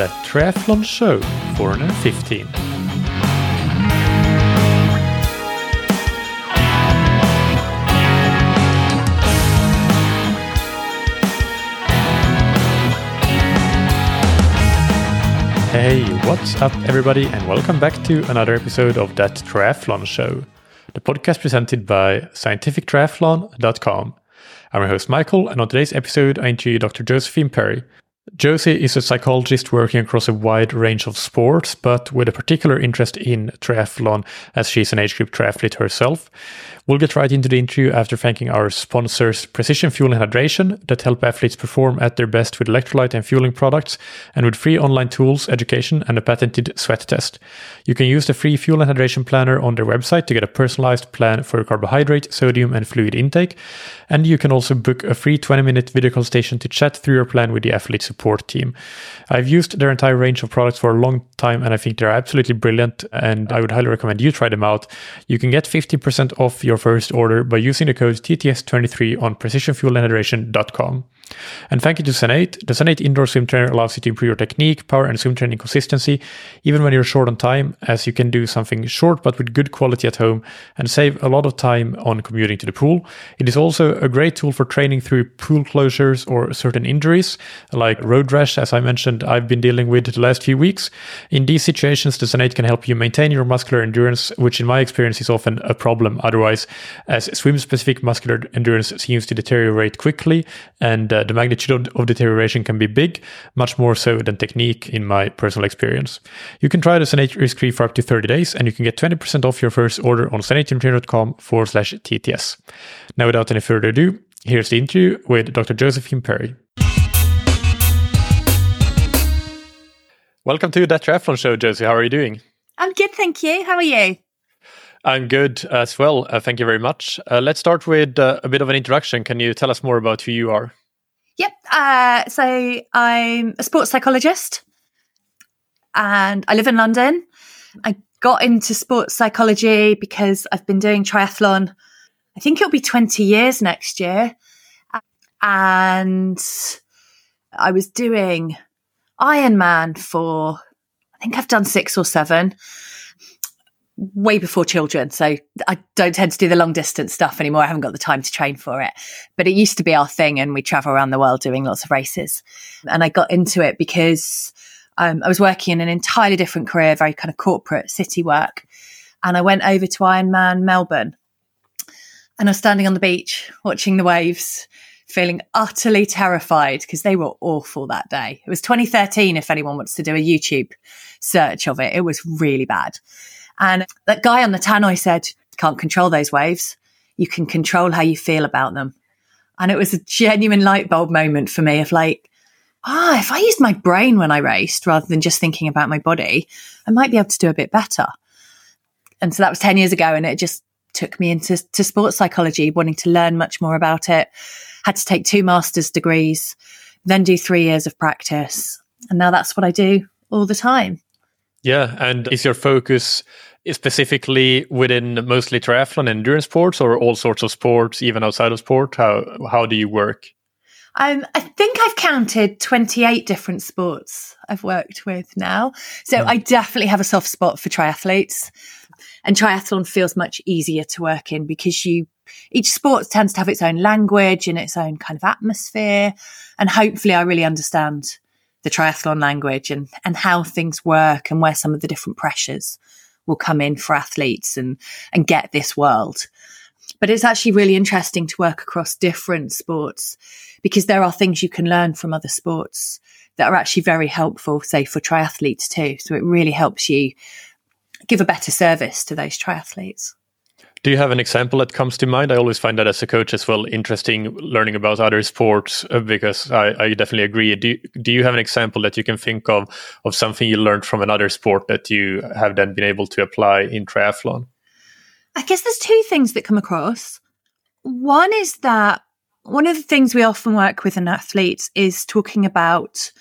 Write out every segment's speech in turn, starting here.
the Triathlon Show 415. Hey, what's up, everybody, and welcome back to another episode of That Triathlon Show, the podcast presented by scientifictriathlon.com. I'm your host, Michael, and on today's episode, I interview Dr. Josephine Perry. Josie is a psychologist working across a wide range of sports, but with a particular interest in triathlon, as she's an age group triathlete herself. We'll get right into the interview after thanking our sponsors, Precision Fuel and Hydration, that help athletes perform at their best with electrolyte and fueling products, and with free online tools, education, and a patented sweat test. You can use the free fuel and hydration planner on their website to get a personalized plan for carbohydrate, sodium, and fluid intake. And you can also book a free 20 minute video consultation to chat through your plan with the athlete support team. I've used their entire range of products for a long time, and I think they're absolutely brilliant, and I would highly recommend you try them out. You can get 50% off your first order by using the code TTS23 on precisionfuelandhydration.com. And thank you to Zen8. The Zen8 indoor swim trainer allows you to improve your technique, power, and swim training consistency, even when you're short on time, as you can do something short but with good quality at home and save a lot of time on commuting to the pool. It is also a great tool for training through pool closures or certain injuries, like road rash, as I mentioned, I've been dealing with the last few weeks. In these situations, the Zen8 can help you maintain your muscular endurance, which in my experience is often a problem otherwise, as swim specific muscular endurance seems to deteriorate quickly and uh, the magnitude of, of, deterioration can be big, much more so than technique in my personal experience. You can try the Zen8 risk-free for up to 30 days, and you can get 20% off your first order on zen8gymtrainer.com forward slash TTS. Now, without any further ado, here's the interview with Dr. Josephine Perry. Welcome to the triathlon show, Josie. How are you doing? I'm good, thank you. How are you? I'm good as well. Uh, thank you very much. Uh, let's start with uh, a bit of an introduction. Can you tell us more about who you are? Yep. Uh, so I'm a sports psychologist and I live in London. I got into sports psychology because I've been doing triathlon. I think it'll be 20 years next year. And I was doing Ironman for, I think I've done six or seven way before children. So I don't tend to do the long distance stuff anymore. I haven't got the time to train for it. But it used to be our thing and we travel around the world doing lots of races. And I got into it because um, I was working in an entirely different career, very kind of corporate city work. And I went over to Ironman Melbourne and I was standing on the beach watching the waves, feeling utterly terrified because they were awful that day. It was 2013, if anyone wants to do a YouTube search of it. It was really bad. And that guy on the tannoy said, can't control those waves. You can control how you feel about them. And it was a genuine light bulb moment for me of like, ah, oh, if I used my brain when I raced rather than just thinking about my body, I might be able to do a bit better. And so that was 10 years ago. And it just took me into to sports psychology, wanting to learn much more about it. Had to take two master's degrees, then do three years of practice. And now that's what I do all the time. Yeah. And is your focus specifically within mostly triathlon and endurance sports or all sorts of sports, even outside of sport? How, how do you work? Um, I think I've counted 28 different sports I've worked with now. So mm. I definitely have a soft spot for triathletes. And triathlon feels much easier to work in because you, each sport tends to have its own language and its own kind of atmosphere. And hopefully I really understand the triathlon language and, and how things work and where some of the different pressures will come in for athletes and, and get this world. But it's actually really interesting to work across different sports because there are things you can learn from other sports that are actually very helpful, say for triathletes too. So it really helps you give a better service to those triathletes. Do you have an example that comes to mind? I always find that as a coach as well interesting learning about other sports uh, because I, I definitely agree. Do you, do you have an example that you can think of of something you learned from another sport that you have then been able to apply in triathlon? I guess there's two things that come across. One is that one of the things we often work with in athletes is talking about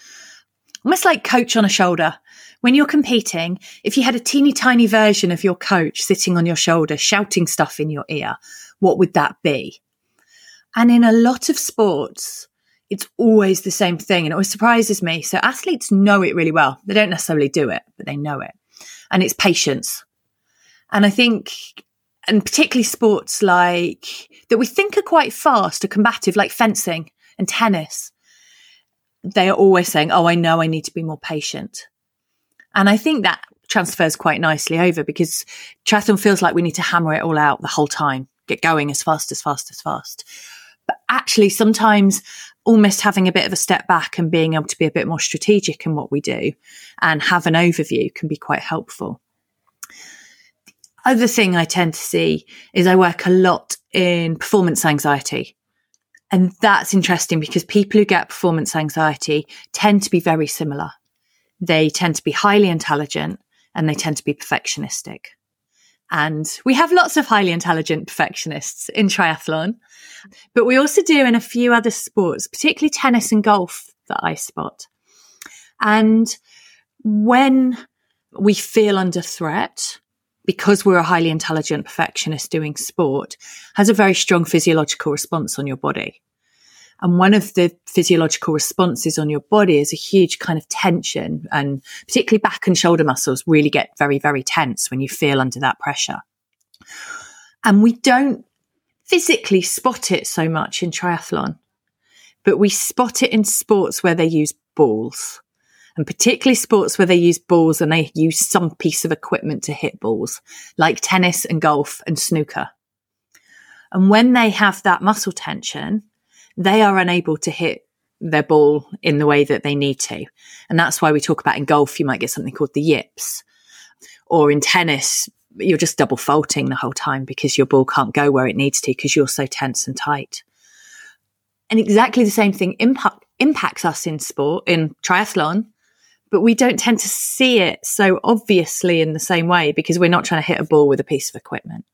almost like coach on a shoulder when you're competing, if you had a teeny tiny version of your coach sitting on your shoulder, shouting stuff in your ear, what would that be? And in a lot of sports, it's always the same thing and it always surprises me. So athletes know it really well. They don't necessarily do it, but they know it. And it's patience. And I think, and particularly sports like that we think are quite fast or combative, like fencing and tennis, they are always saying, Oh, I know I need to be more patient. And I think that transfers quite nicely over because triathlon feels like we need to hammer it all out the whole time, get going as fast, as fast, as fast. But actually, sometimes almost having a bit of a step back and being able to be a bit more strategic in what we do and have an overview can be quite helpful. The other thing I tend to see is I work a lot in performance anxiety. And that's interesting because people who get performance anxiety tend to be very similar. They tend to be highly intelligent and they tend to be perfectionistic. And we have lots of highly intelligent perfectionists in triathlon, but we also do in a few other sports, particularly tennis and golf that I spot. And when we feel under threat, because we're a highly intelligent perfectionist doing sport, has a very strong physiological response on your body. And one of the physiological responses on your body is a huge kind of tension and particularly back and shoulder muscles really get very, very tense when you feel under that pressure. And we don't physically spot it so much in triathlon, but we spot it in sports where they use balls and particularly sports where they use balls and they use some piece of equipment to hit balls, like tennis and golf and snooker. And when they have that muscle tension, they are unable to hit their ball in the way that they need to. And that's why we talk about in golf, you might get something called the yips. Or in tennis, you're just double faulting the whole time because your ball can't go where it needs to because you're so tense and tight. And exactly the same thing impact, impacts us in sport, in triathlon, but we don't tend to see it so obviously in the same way because we're not trying to hit a ball with a piece of equipment.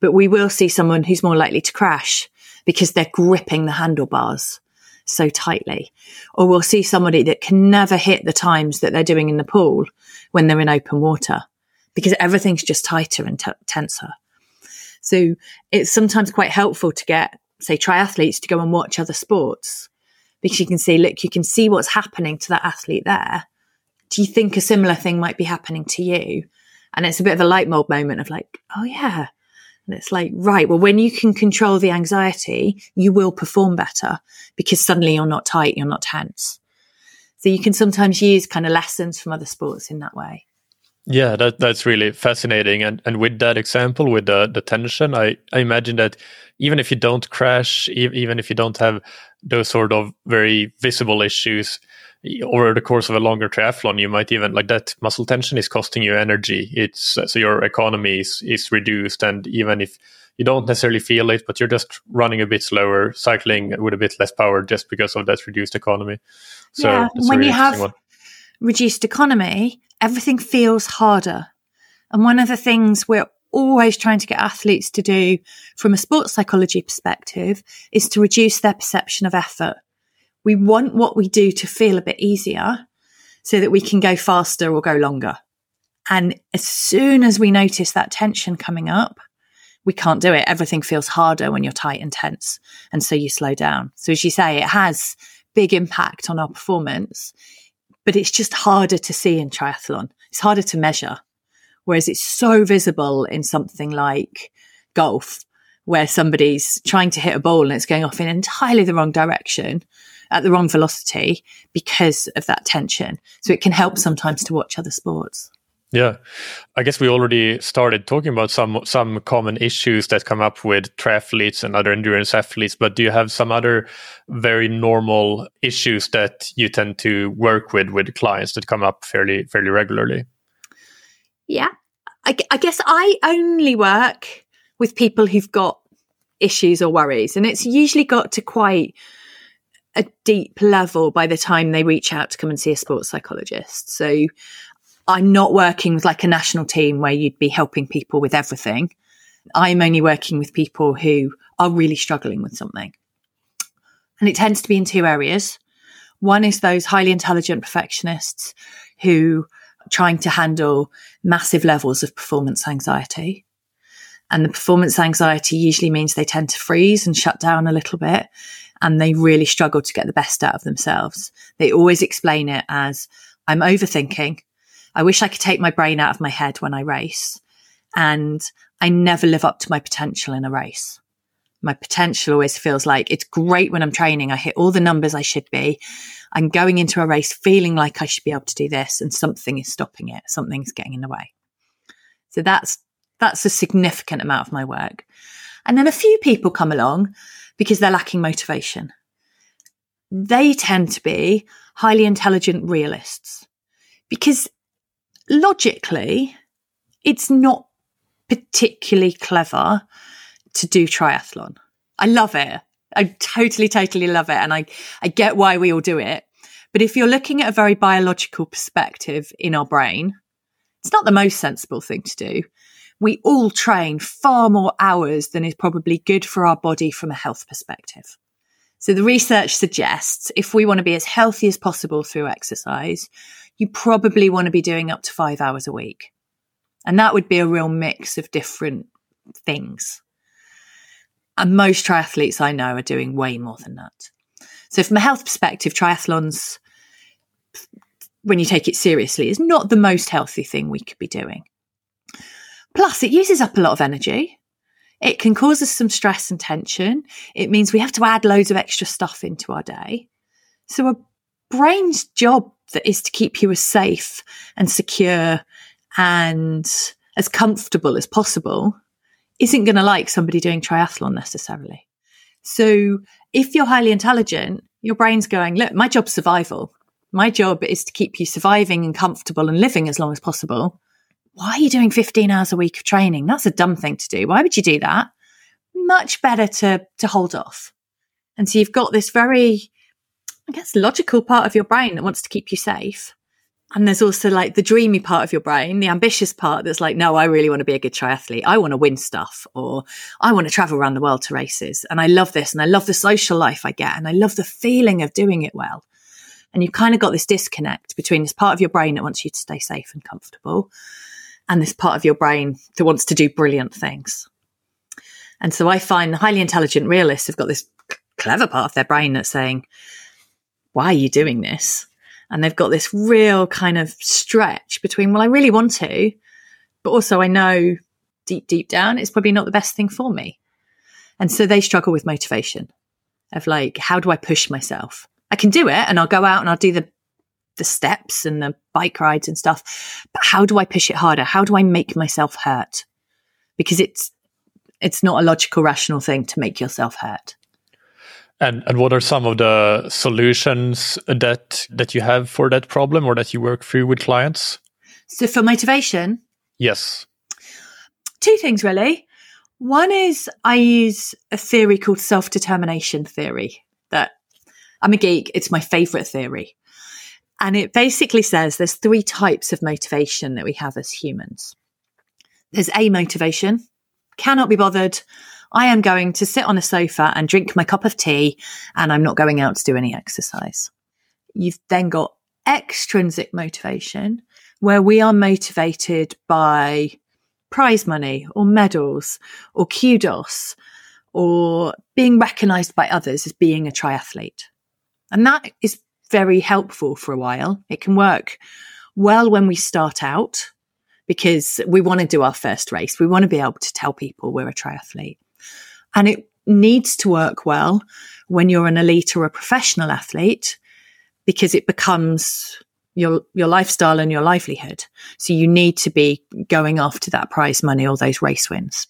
But we will see someone who's more likely to crash because they're gripping the handlebars so tightly. Or we'll see somebody that can never hit the times that they're doing in the pool when they're in open water because everything's just tighter and t- tenser. So it's sometimes quite helpful to get, say, triathletes to go and watch other sports because you can see, look, you can see what's happening to that athlete there. Do you think a similar thing might be happening to you? And it's a bit of a light bulb moment of like, oh yeah, and it's like, right, well, when you can control the anxiety, you will perform better because suddenly you're not tight, you're not tense. So you can sometimes use kind of lessons from other sports in that way. Yeah, that that's really fascinating. And and with that example, with the the tension, I I imagine that even if you don't crash, e- even if you don't have those sort of very visible issues, over the course of a longer triathlon, you might even like that muscle tension is costing you energy. It's uh, so your economy is, is reduced, and even if you don't necessarily feel it, but you're just running a bit slower, cycling with a bit less power just because of that reduced economy. So yeah, when really you have one. reduced economy, everything feels harder. And one of the things we're always trying to get athletes to do from a sports psychology perspective is to reduce their perception of effort we want what we do to feel a bit easier so that we can go faster or go longer. And as soon as we notice that tension coming up, we can't do it. Everything feels harder when you're tight and tense. And so you slow down. So as you say, it has big impact on our performance, but it's just harder to see in triathlon. It's harder to measure. Whereas it's so visible in something like golf, where somebody's trying to hit a ball and it's going off in entirely the wrong direction at the wrong velocity because of that tension. So it can help sometimes to watch other sports. Yeah, I guess we already started talking about some some common issues that come up with triathletes and other endurance athletes. But do you have some other very normal issues that you tend to work with with clients that come up fairly fairly regularly? Yeah, I, I guess I only work with people who've got issues or worries, and it's usually got to quite a deep level by the time they reach out to come and see a sports psychologist. So I'm not working with like a national team where you'd be helping people with everything. I'm only working with people who are really struggling with something. And it tends to be in two areas. One is those highly intelligent perfectionists who are trying to handle massive levels of performance anxiety. And the performance anxiety usually means they tend to freeze and shut down a little bit and they really struggle to get the best out of themselves. They always explain it as I'm overthinking. I wish I could take my brain out of my head when I race and I never live up to my potential in a race. My potential always feels like it's great when I'm training. I hit all the numbers I should be. I'm going into a race feeling like I should be able to do this and something is stopping it. Something's getting in the way. So that's, that's a significant amount of my work. And then a few people come along because they're lacking motivation. They tend to be highly intelligent realists because logically, it's not particularly clever to do triathlon. I love it. I totally, totally love it. And I, I get why we all do it. But if you're looking at a very biological perspective in our brain, it's not the most sensible thing to do. We all train far more hours than is probably good for our body from a health perspective. So the research suggests if we want to be as healthy as possible through exercise, you probably want to be doing up to five hours a week. And that would be a real mix of different things. And most triathletes I know are doing way more than that. So, from a health perspective, triathlons, when you take it seriously, is not the most healthy thing we could be doing. Plus, it uses up a lot of energy. It can cause us some stress and tension. It means we have to add loads of extra stuff into our day. So, a brain's job that is to keep you as safe and secure and as comfortable as possible isn't going to like somebody doing triathlon necessarily. So if you're highly intelligent, your brain's going, look, my job's survival. My job is to keep you surviving and comfortable and living as long as possible. Why are you doing 15 hours a week of training? That's a dumb thing to do. Why would you do that? Much better to, to hold off. And so you've got this very, I guess, logical part of your brain that wants to keep you safe. And there's also like the dreamy part of your brain, the ambitious part that's like, no, I really want to be a good triathlete. I want to win stuff or I want to travel around the world to races. And I love this and I love the social life I get and I love the feeling of doing it well. And you've kind of got this disconnect between this part of your brain that wants you to stay safe and comfortable and this part of your brain that wants to do brilliant things. And so I find the highly intelligent realists have got this clever part of their brain that's saying, why are you doing this? And they've got this real kind of stretch between, well, I really want to, but also I know deep, deep down it's probably not the best thing for me. And so they struggle with motivation of like, how do I push myself? I can do it and I'll go out and I'll do the the steps and the bike rides and stuff. But how do I push it harder? How do I make myself hurt? Because it's it's not a logical, rational thing to make yourself hurt. And and what are some of the solutions that that you have for that problem or that you work through with clients? So for motivation, yes, two things really. One is I use a theory called self determination theory. That I'm a geek. It's my favorite theory. And it basically says there's three types of motivation that we have as humans. There's a motivation, cannot be bothered, I am going to sit on a sofa and drink my cup of tea and I'm not going out to do any exercise. You've then got extrinsic motivation where we are motivated by prize money or medals or kudos or being recognized by others as being a triathlete. And that is very helpful for a while. It can work well when we start out because we want to do our first race. We want to be able to tell people we're a triathlete. And it needs to work well when you're an elite or a professional athlete because it becomes your your lifestyle and your livelihood. So you need to be going after that prize money or those race wins.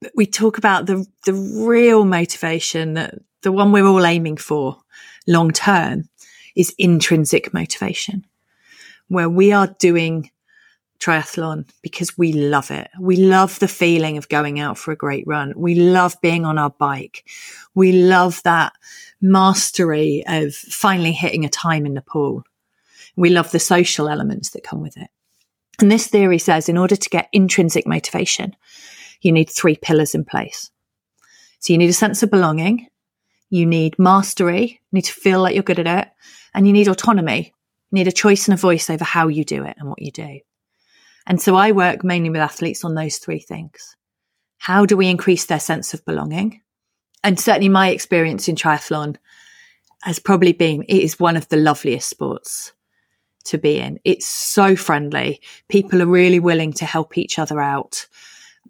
But we talk about the the real motivation the one we're all aiming for long term is intrinsic motivation, where we are doing triathlon because we love it. We love the feeling of going out for a great run. We love being on our bike. We love that mastery of finally hitting a time in the pool. We love the social elements that come with it. And this theory says in order to get intrinsic motivation, you need three pillars in place. So you need a sense of belonging. You need mastery. You need to feel like you're good at it. And you need autonomy. You need a choice and a voice over how you do it and what you do. And so I work mainly with athletes on those three things. How do we increase their sense of belonging? and certainly my experience in triathlon has probably been it is one of the loveliest sports to be in. It's so friendly. People are really willing to help each other out.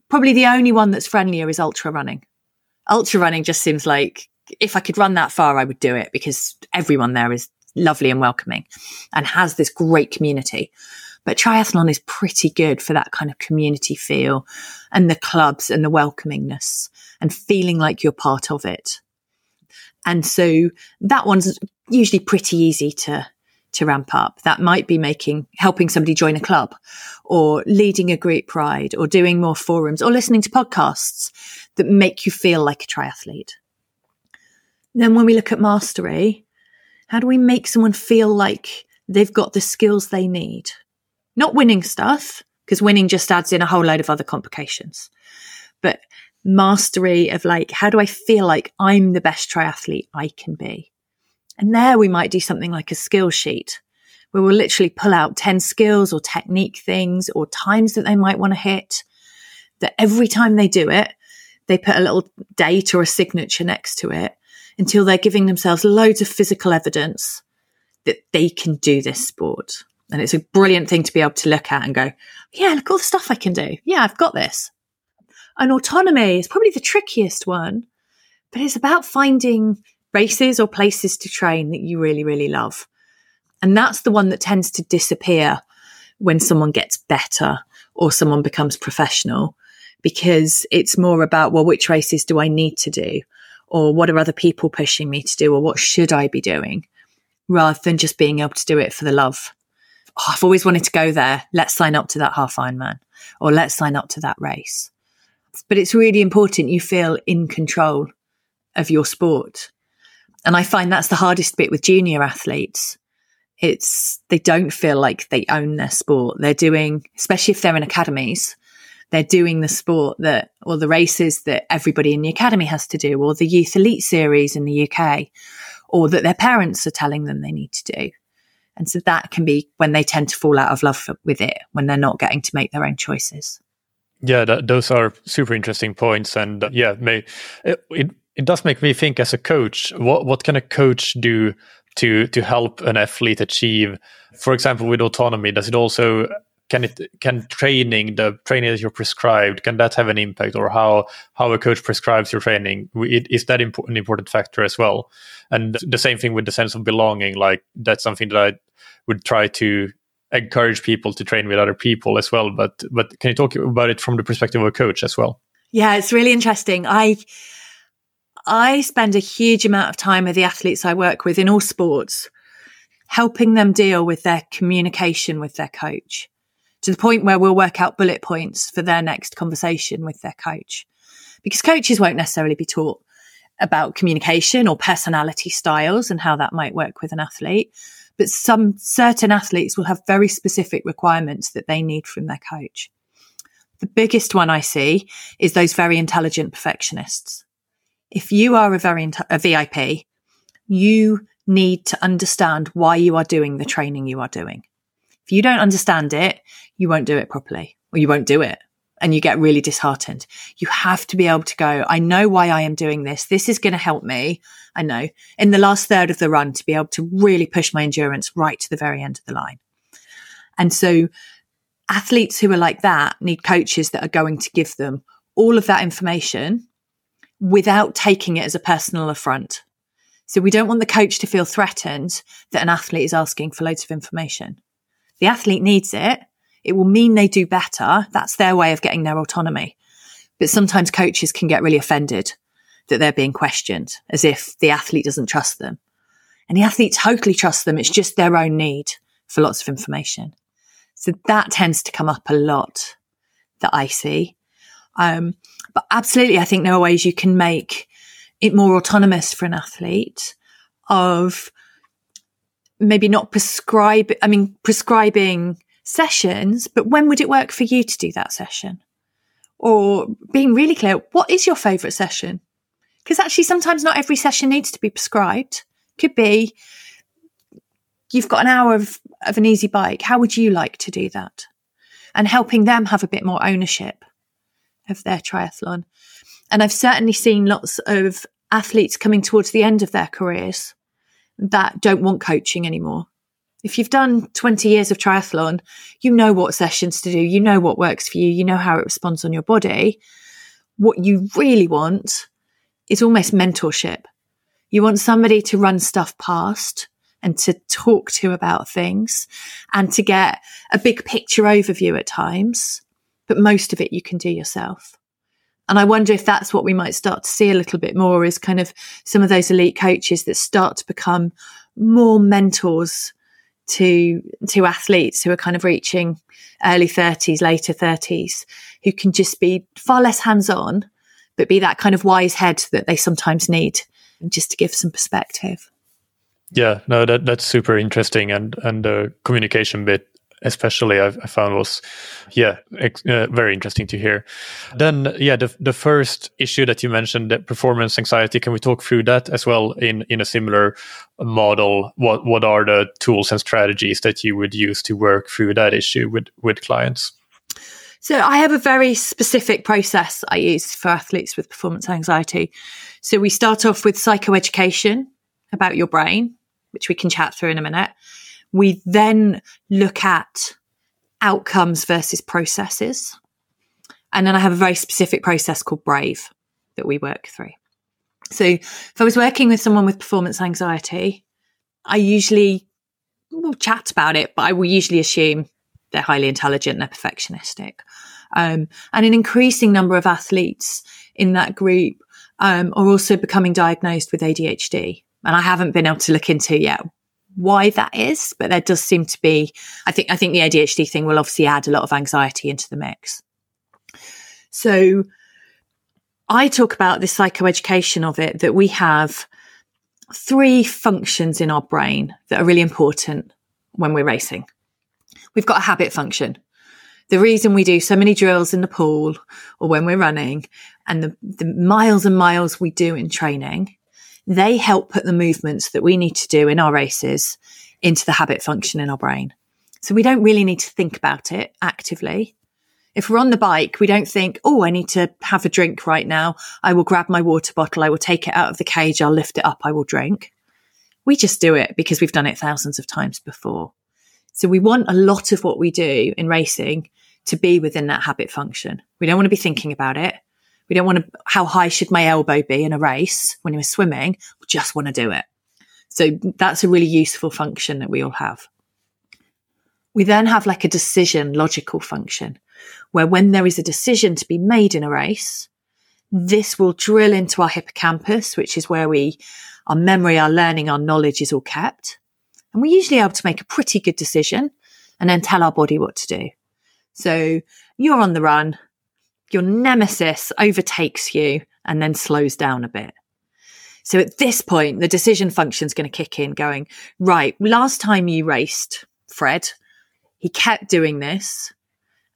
Probably the only one that's friendlier is ultra running. Ultra running just seems like if I could run that far, I would do it because everyone there is lovely and welcoming and has this great community. But triathlon is pretty good for that kind of community feel and the clubs and the welcomingness and feeling like you're part of it. And so that one's usually pretty easy to to ramp up. That might be making, helping somebody join a club or leading a group ride or doing more forums or listening to podcasts that make you feel like a triathlete. Then when we look at mastery, how do we make someone feel like they've got the skills they need? Not winning stuff, because winning just adds in a whole load of other complications, but mastery of like, how do I feel like I'm the best triathlete I can be? And there we might do something like a skill sheet where we'll literally pull out 10 skills or technique things or times that they might want to hit that every time they do it, they put a little date or a signature next to it until they're giving themselves loads of physical evidence that they can do this sport. And it's a brilliant thing to be able to look at and go, yeah, look all the stuff I can do. Yeah, I've got this. And autonomy is probably the trickiest one, but it's about finding races or places to train that you really, really love. And that's the one that tends to disappear when someone gets better or someone becomes professional because it's more about, well, which races do I need to do? Or what are other people pushing me to do? Or what should I be doing? Rather than just being able to do it for the love. Oh, I've always wanted to go there. Let's sign up to that half Ironman or let's sign up to that race. But it's really important you feel in control of your sport and I find that's the hardest bit with junior athletes. It's they don't feel like they own their sport. They're doing, especially if they're in academies, they're doing the sport that, or the races that everybody in the academy has to do, or the youth elite series in the UK, or that their parents are telling them they need to do. And so that can be when they tend to fall out of love with it, when they're not getting to make their own choices. Yeah, that, those are super interesting points, and uh, yeah, may, it, it, it does make me think as a coach what what can a coach do to to help an athlete achieve for example with autonomy does it also can it can training the training that you're prescribed can that have an impact or how how a coach prescribes your training? Is that an important factor as well? And the same thing with the sense of belonging like that's something that i would try to encourage people to train with other people as well but but can you talk about it from the perspective of a coach as well? Yeah it's really interesting. I I spend a huge amount of time with the athletes I work with in all sports, helping them deal with their communication with their coach to the point where we'll work out bullet points for their next conversation with their coach. Because coaches won't necessarily be taught about communication or personality styles and how that might work with an athlete. But some certain athletes will have very specific requirements that they need from their coach. The biggest one I see is those very intelligent perfectionists if you are a very a VIP, you need to understand why you are doing the training you are doing. If you don't understand it, you won't do it properly or you won't do it and you get really disheartened. You have to be able to go, I know why I am doing this. This is going to help me. I know in the last third of the run to be able to really push my endurance right to the very end of the line. And so athletes who are like that need coaches that are going to give them all of that information without taking it as a personal affront. So we don't want the coach to feel threatened that an athlete is asking for loads of information. The athlete needs it. It will mean they do better. That's their way of getting their autonomy. But sometimes coaches can get really offended that they're being questioned as if the athlete doesn't trust them. And the athlete totally trusts them. It's just their own need for lots of information. So that tends to come up a lot that I see. Um, but absolutely, I think there are ways you can make it more autonomous for an athlete of maybe not prescribe, I mean, prescribing sessions, but when would it work for you to do that session? Or being really clear, what is your favorite session? Because actually, sometimes not every session needs to be prescribed. Could be you've got an hour of, of an easy bike. How would you like to do that? And helping them have a bit more ownership of their triathlon. And I've certainly seen lots of athletes coming towards the end of their careers that don't want coaching anymore. If you've done 20 years of triathlon, you know what sessions to do, you know what works for you, you know how it responds on your body. What you really want is almost mentorship. You want somebody to run stuff past and to talk to about things and to get a big picture overview at times, but most of it you can do yourself. And I wonder if that's what we might start to see a little bit more is kind of some of those elite coaches that start to become more mentors to to athletes who are kind of reaching early 30s, later 30s, who can just be far less hands-on, but be that kind of wise head that they sometimes need just to give some perspective. Yeah, no, that that's super interesting, and and the communication bit especially I, I found was yeah ex- uh, very interesting to hear. Then yeah, the the first issue that you mentioned, that performance anxiety. Can we talk through that as well in in a similar model? What what are the tools and strategies that you would use to work through that issue with with clients? So I have a very specific process I use for athletes with performance anxiety. So we start off with psychoeducation about your brain, which we can chat through in a minute. We then look at outcomes versus processes. And then I have a very specific process called Brave that we work through. So if I was working with someone with performance anxiety, I usually will chat about it, but I will usually assume they're highly intelligent and they're perfectionistic. Um, and an increasing number of athletes in that group um, are also becoming diagnosed with ADHD. And I haven't been able to look into yet why that is, but there does seem to be, I think, I think the ADHD thing will obviously add a lot of anxiety into the mix. So I talk about the psychoeducation of it that we have three functions in our brain that are really important when we're racing. We've got a habit function. The reason we do so many drills in the pool or when we're running and the, the miles and miles we do in training they help put the movements that we need to do in our races into the habit function in our brain. So we don't really need to think about it actively. If we're on the bike, we don't think, oh, I need to have a drink right now. I will grab my water bottle. I will take it out of the cage. I'll lift it up. I will drink. We just do it because we've done it thousands of times before. So we want a lot of what we do in racing to be within that habit function. We don't want to be thinking about it. We don't want to, how high should my elbow be in a race when you're swimming? We just want to do it. So that's a really useful function that we all have. We then have like a decision logical function where when there is a decision to be made in a race, this will drill into our hippocampus, which is where we, our memory, our learning, our knowledge is all kept. And we're usually able to make a pretty good decision and then tell our body what to do. So you're on the run your nemesis overtakes you and then slows down a bit. So at this point, the decision function is going to kick in going, right, last time you raced Fred, he kept doing this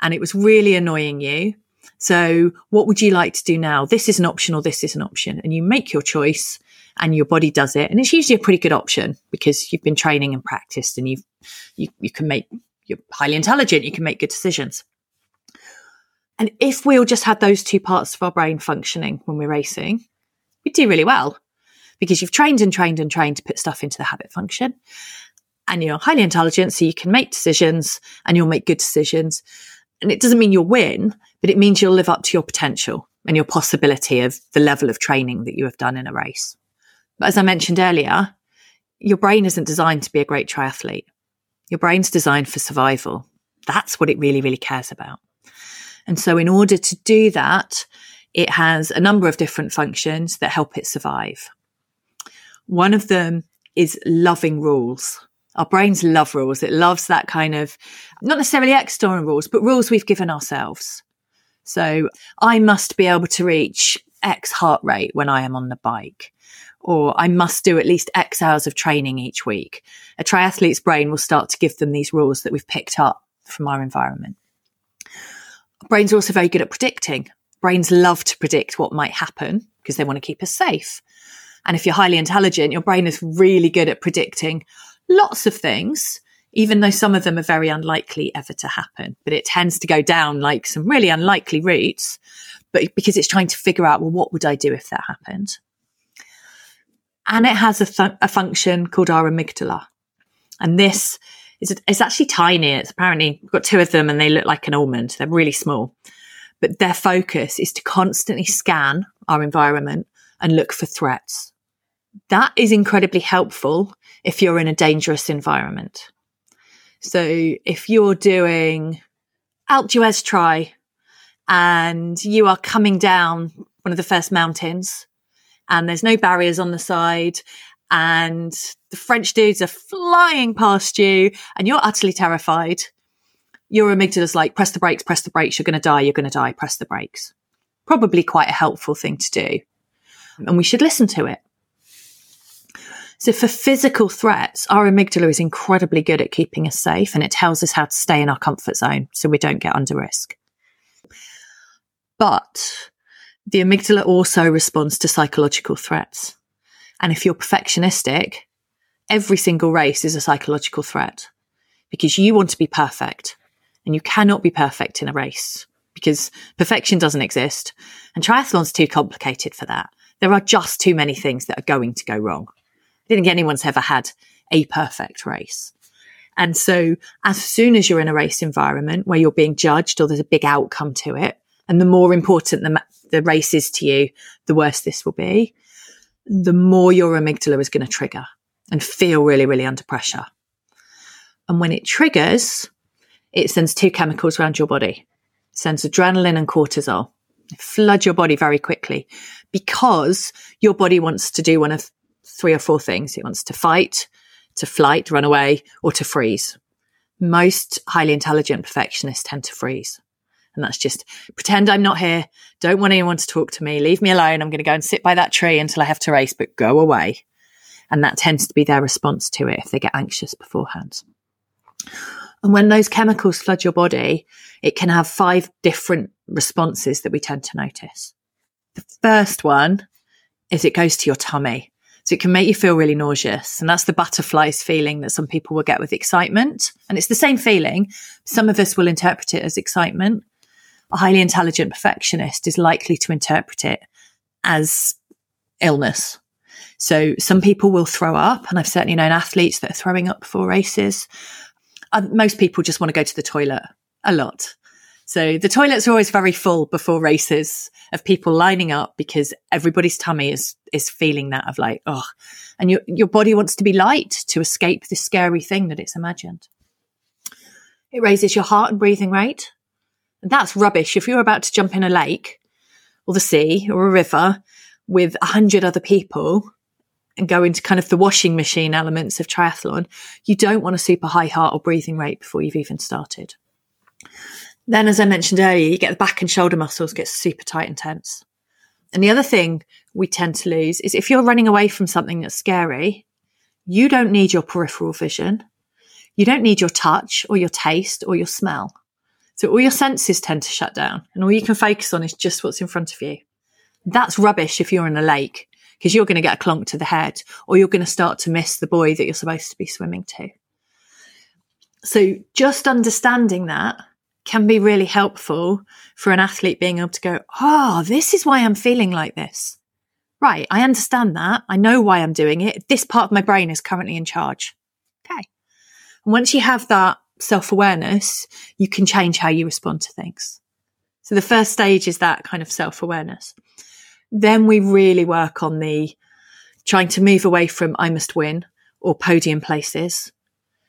and it was really annoying you. So what would you like to do now? This is an option or this is an option. And you make your choice and your body does it. And it's usually a pretty good option because you've been training and practiced and you've, you, you can make, you're highly intelligent. You can make good decisions. And if we all just had those two parts of our brain functioning when we're racing, we'd do really well because you've trained and trained and trained to put stuff into the habit function. And you're highly intelligent, so you can make decisions and you'll make good decisions. And it doesn't mean you'll win, but it means you'll live up to your potential and your possibility of the level of training that you have done in a race. But as I mentioned earlier, your brain isn't designed to be a great triathlete. Your brain's designed for survival. That's what it really, really cares about. And so in order to do that, it has a number of different functions that help it survive. One of them is loving rules. Our brains love rules. It loves that kind of, not necessarily external rules, but rules we've given ourselves. So I must be able to reach X heart rate when I am on the bike, or I must do at least X hours of training each week. A triathlete's brain will start to give them these rules that we've picked up from our environment. Brains are also very good at predicting. Brains love to predict what might happen because they want to keep us safe. And if you're highly intelligent, your brain is really good at predicting lots of things, even though some of them are very unlikely ever to happen. But it tends to go down like some really unlikely routes, but because it's trying to figure out, well, what would I do if that happened? and it has a, th- a function called our amygdala. And this is it's actually tiny. It's apparently got two of them and they look like an almond. They're really small. But their focus is to constantly scan our environment and look for threats. That is incredibly helpful if you're in a dangerous environment. So if you're doing Alpe d'Huez Tri and you are coming down one of the first mountains and there's no barriers on the side and the French dudes are flying past you and you're utterly terrified. Your amygdala's like, press the brakes, press the brakes. You're going to die. You're going to die. Press the brakes. Probably quite a helpful thing to do. And we should listen to it. So for physical threats, our amygdala is incredibly good at keeping us safe and it tells us how to stay in our comfort zone so we don't get under risk. But the amygdala also responds to psychological threats. And if you're perfectionistic, every single race is a psychological threat because you want to be perfect and you cannot be perfect in a race because perfection doesn't exist. And triathlon's too complicated for that. There are just too many things that are going to go wrong. I don't think anyone's ever had a perfect race. And so as soon as you're in a race environment where you're being judged or there's a big outcome to it, and the more important the, the race is to you, the worse this will be, the more your amygdala is going to trigger and feel really, really under pressure. And when it triggers, it sends two chemicals around your body. It sends adrenaline and cortisol. flood your body very quickly because your body wants to do one of three or four things. It wants to fight, to flight, run away, or to freeze. Most highly intelligent perfectionists tend to freeze. And that's just pretend I'm not here. Don't want anyone to talk to me. Leave me alone. I'm going to go and sit by that tree until I have to race, but go away. And that tends to be their response to it if they get anxious beforehand. And when those chemicals flood your body, it can have five different responses that we tend to notice. The first one is it goes to your tummy. So it can make you feel really nauseous. And that's the butterflies feeling that some people will get with excitement. And it's the same feeling. Some of us will interpret it as excitement a highly intelligent perfectionist is likely to interpret it as illness. So some people will throw up, and I've certainly known athletes that are throwing up before races. Most people just want to go to the toilet a lot. So the toilets are always very full before races of people lining up because everybody's tummy is is feeling that of like, oh, and your your body wants to be light to escape this scary thing that it's imagined. It raises your heart and breathing rate. That's rubbish. If you're about to jump in a lake or the sea or a river with a hundred other people and go into kind of the washing machine elements of triathlon, you don't want a super high heart or breathing rate before you've even started. Then, as I mentioned earlier, you get the back and shoulder muscles get super tight and tense. And the other thing we tend to lose is if you're running away from something that's scary, you don't need your peripheral vision. You don't need your touch or your taste or your smell. So all your senses tend to shut down and all you can focus on is just what's in front of you. That's rubbish if you're in a lake because you're going to get a clonk to the head or you're going to start to miss the buoy that you're supposed to be swimming to. So just understanding that can be really helpful for an athlete being able to go, Oh, this is why I'm feeling like this. Right. I understand that. I know why I'm doing it. This part of my brain is currently in charge. Okay. And once you have that self awareness, you can change how you respond to things. So the first stage is that kind of self awareness. Then we really work on the trying to move away from I must win or podium places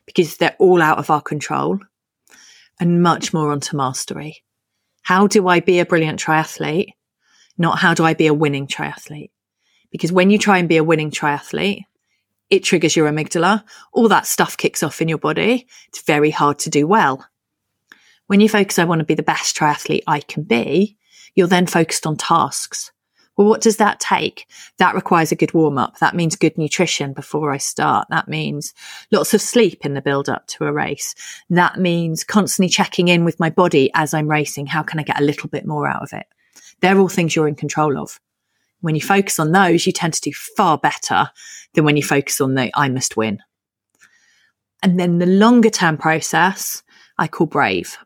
because they're all out of our control and much more onto mastery. How do I be a brilliant triathlete? Not how do I be a winning triathlete? Because when you try and be a winning triathlete, it triggers your amygdala. All that stuff kicks off in your body. It's very hard to do well. When you focus, I want to be the best triathlete I can be, you're then focused on tasks. Well, what does that take? That requires a good warm up. That means good nutrition before I start. That means lots of sleep in the build up to a race. That means constantly checking in with my body as I'm racing. How can I get a little bit more out of it? They're all things you're in control of. When you focus on those, you tend to do far better than when you focus on the I must win. And then the longer term process I call brave.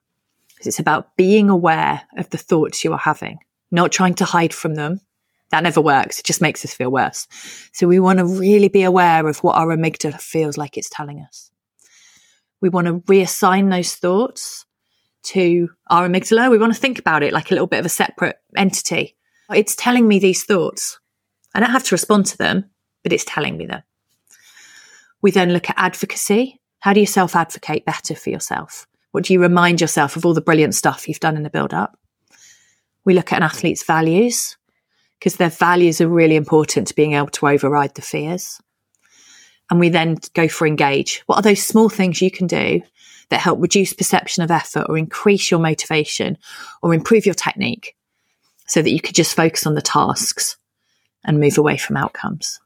It's about being aware of the thoughts you are having, not trying to hide from them, That never works. It just makes us feel worse. So we want to really be aware of what our amygdala feels like it's telling us. We want to reassign those thoughts to our amygdala. We want to think about it like a little bit of a separate entity. It's telling me these thoughts. I don't have to respond to them, but it's telling me them. We then look at advocacy. How do you self advocate better for yourself? What do you remind yourself of all the brilliant stuff you've done in the build up? We look at an athlete's values because their values are really important to being able to override the fears. And we then go for engage. What are those small things you can do that help reduce perception of effort or increase your motivation or improve your technique so that you could just focus on the tasks and move away from outcomes?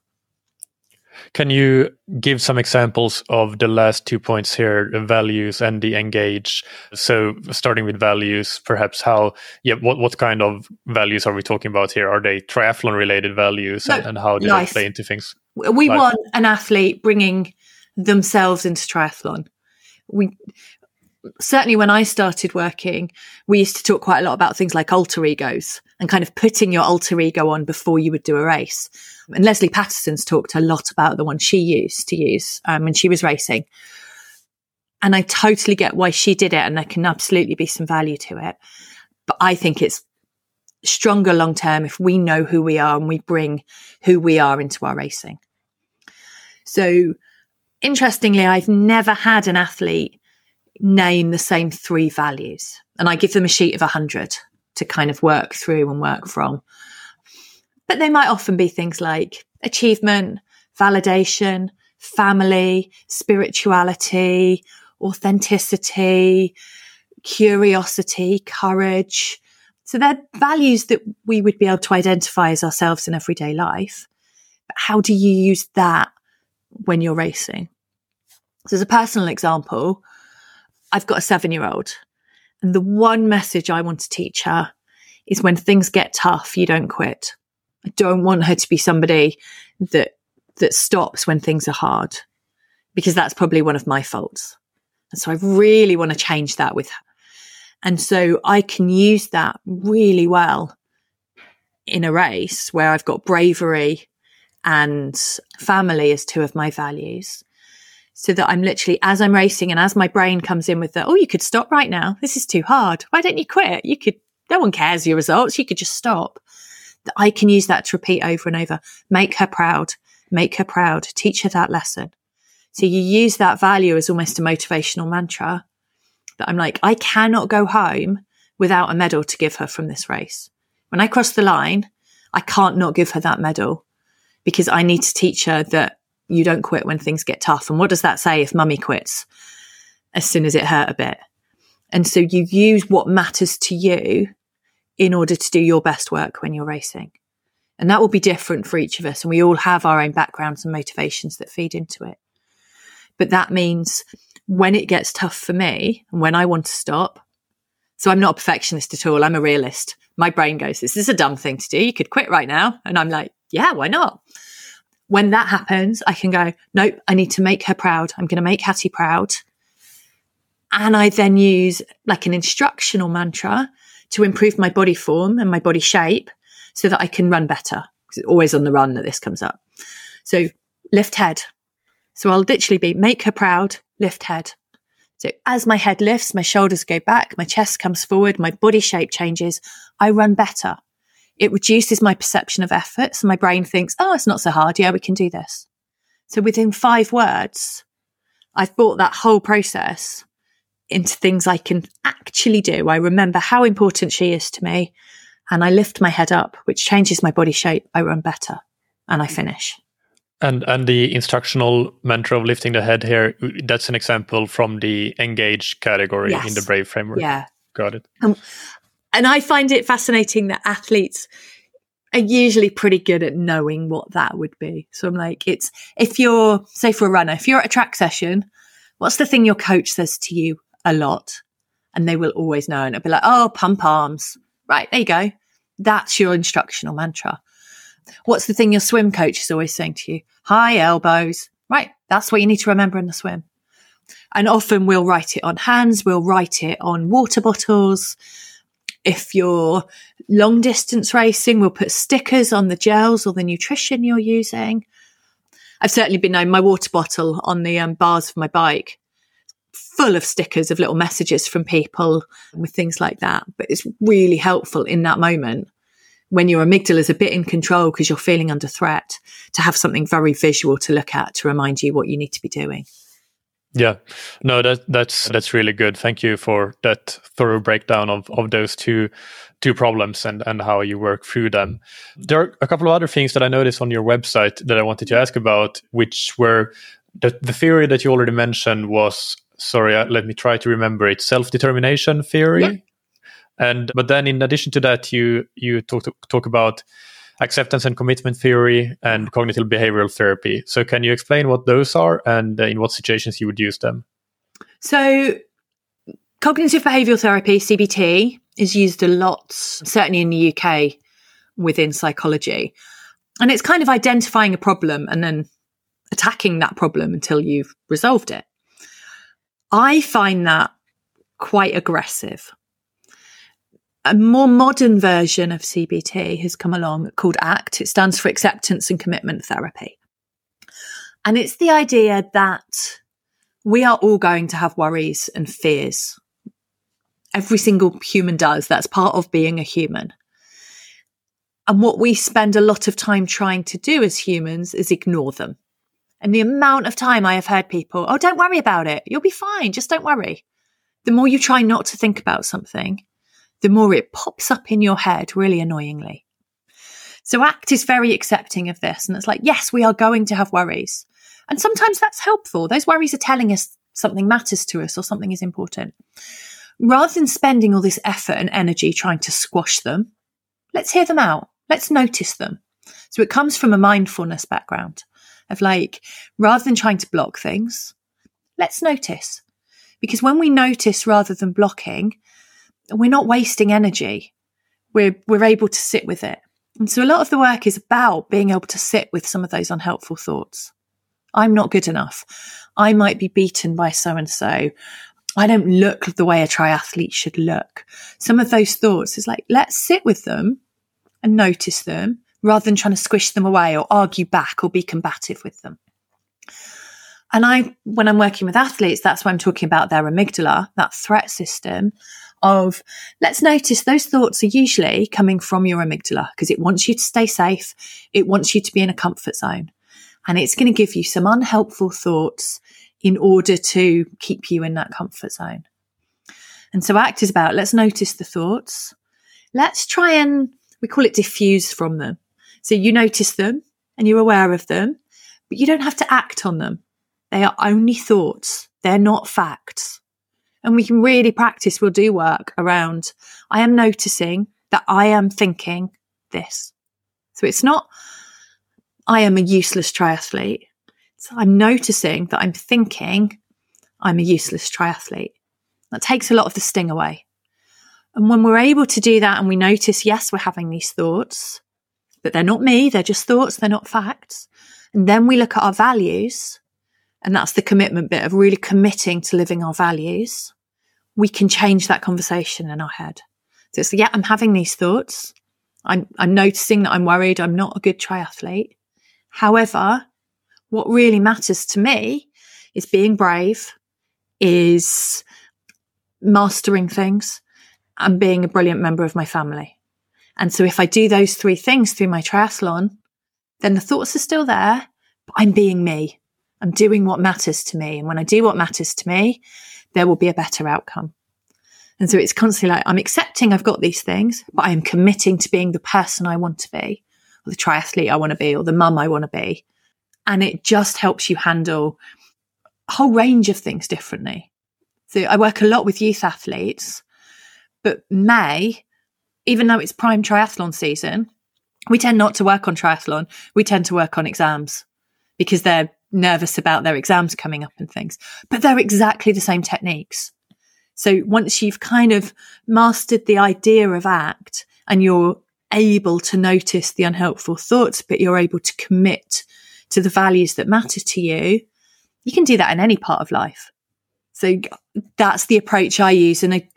Can you give some examples of the last two points here, the values and the engage? So starting with values, perhaps how, yeah, what, what kind of values are we talking about here? Are they triathlon related values no, and, and, how do life. they play into things? We life? want an athlete bringing themselves into triathlon. We, certainly when I started working, we used to talk quite a lot about things like alter egos and kind of putting your alter ego on before you would do a race. And Lesley Paterson's talked a lot about the one she used to use um, when she was racing. And I totally get why she did it, and there can absolutely be some value to it. But I think it's stronger long term if we know who we are and we bring who we are into our racing. So, interestingly, I've never had an athlete name the same three values. And I give them a sheet of 100 to kind of work through and work from. But they might often be things like achievement, validation, family, spirituality, authenticity, curiosity, courage. So they're values that we would be able to identify as ourselves in everyday life. But how do you use that when you're racing? So as a personal example, I've got a seven year old and the one message I want to teach her is when things get tough, you don't quit. I don't want her to be somebody that, that stops when things are hard because that's probably one of my faults. And so I really want to change that with her. And so I can use that really well in a race where I've got bravery and family as two of my values so that I'm literally, as I'm racing and as my brain comes in with the, oh, you could stop right now. This is too hard. Why don't you quit? You could, no one cares your results. You could just stop. I can use that to repeat over and over. Make her proud. Make her proud. Teach her that lesson. So you use that value as almost a motivational mantra that I'm like, I cannot go home without a medal to give her from this race. When I cross the line, I can't not give her that medal because I need to teach her that you don't quit when things get tough. And what does that say if mummy quits as soon as it hurt a bit? And so you use what matters to you in order to do your best work when you're racing. And that will be different for each of us. And we all have our own backgrounds and motivations that feed into it. But that means when it gets tough for me and when I want to stop, so I'm not a perfectionist at all. I'm a realist. My brain goes, this is a dumb thing to do. You could quit right now. And I'm like, yeah, why not? When that happens, I can go, nope, I need to make her proud. I'm going to make Hattie proud. And I then use like an instructional mantra to improve my body form and my body shape so that I can run better. Because it's always on the run that this comes up. So lift head. So I'll literally be make her proud, lift head. So as my head lifts, my shoulders go back, my chest comes forward, my body shape changes, I run better. It reduces my perception of effort. So my brain thinks, oh, it's not so hard. Yeah, we can do this. So within five words, I've brought that whole process into things I can actually do. I remember how important she is to me and I lift my head up, which changes my body shape. I run better and I finish. And and the instructional mantra of lifting the head here, that's an example from the engage category yes. in the Brave framework. Yeah. Got it. Um, and I find it fascinating that athletes are usually pretty good at knowing what that would be. So I'm like, it's if you're, say, for a runner, if you're at a track session, what's the thing your coach says to you a lot? And they will always know. And it'll be like, oh, pump arms. Right, there you go. That's your instructional mantra. What's the thing your swim coach is always saying to you? High elbows. Right, that's what you need to remember in the swim. And often we'll write it on hands, we'll write it on water bottles If you're long distance racing, we'll put stickers on the gels or the nutrition you're using. I've certainly been known my water bottle on the um, bars of my bike full of stickers of little messages from people with things like that. But it's really helpful in that moment when your amygdala is a bit in control because you're feeling under threat to have something very visual to look at to remind you what you need to be doing. Yeah, no, that that's that's really good. Thank you for that thorough breakdown of, of those two two problems and and how you work through them. There are a couple of other things that I noticed on your website that I wanted to ask about, which were the the theory that you already mentioned was sorry, uh, let me try to remember it. Self determination theory, yeah. and but then in addition to that, you you talk talk about acceptance and commitment theory and cognitive behavioral therapy. So, can you explain what those are and uh, in what situations you would use them? So, cognitive behavioral therapy, CBT, is used a lot, certainly in the UK within psychology. And it's kind of identifying a problem and then attacking that problem until you've resolved it. I find that quite aggressive a more modern version of CBT has come along called ACT. It stands for Acceptance and Commitment Therapy. And it's the idea that we are all going to have worries and fears. Every single human does. That's part of being a human. And what we spend a lot of time trying to do as humans is ignore them. And the amount of time I have heard people, oh, don't worry about it. You'll be fine. Just don't worry. The more you try not to think about something, the more it pops up in your head really annoyingly. So ACT is very accepting of this. And it's like, yes, we are going to have worries. And sometimes that's helpful. Those worries are telling us something matters to us or something is important. Rather than spending all this effort and energy trying to squash them, let's hear them out. Let's notice them. So it comes from a mindfulness background of like, rather than trying to block things, let's notice. Because when we notice rather than blocking, we're not wasting energy. We're, we're able to sit with it. And so a lot of the work is about being able to sit with some of those unhelpful thoughts. I'm not good enough. I might be beaten by so and so. I don't look the way a triathlete should look. Some of those thoughts is like, let's sit with them and notice them rather than trying to squish them away or argue back or be combative with them. And I, when I'm working with athletes, that's why I'm talking about their amygdala, that threat system of let's notice those thoughts are usually coming from your amygdala because it wants you to stay safe. It wants you to be in a comfort zone and it's going to give you some unhelpful thoughts in order to keep you in that comfort zone. And so act is about let's notice the thoughts. Let's try and we call it diffuse from them. So you notice them and you're aware of them, but you don't have to act on them. They are only thoughts. They're not facts. And we can really practice, we'll do work around, I am noticing that I am thinking this. So it's not, I am a useless triathlete. I'm noticing that I'm thinking I'm a useless triathlete. That takes a lot of the sting away. And when we're able to do that and we notice, yes, we're having these thoughts, but they're not me, they're just thoughts, they're not facts. And then we look at our values and that's the commitment bit of really committing to living our values, we can change that conversation in our head. So it's, yeah, I'm having these thoughts. I'm, I'm noticing that I'm worried. I'm not a good triathlete. However, what really matters to me is being brave, is mastering things and being a brilliant member of my family. And so if I do those three things through my triathlon, then the thoughts are still there, but I'm being me. I'm doing what matters to me. And when I do what matters to me, there will be a better outcome. And so it's constantly like, I'm accepting I've got these things, but I am committing to being the person I want to be, or the triathlete I want to be, or the mum I want to be. And it just helps you handle a whole range of things differently. So I work a lot with youth athletes, but May, even though it's prime triathlon season, we tend not to work on triathlon. We tend to work on exams because they're nervous about their exams coming up and things, but they're exactly the same techniques. So once you've kind of mastered the idea of act and you're able to notice the unhelpful thoughts, but you're able to commit to the values that matter to you, you can do that in any part of life. So that's the approach I use, and a,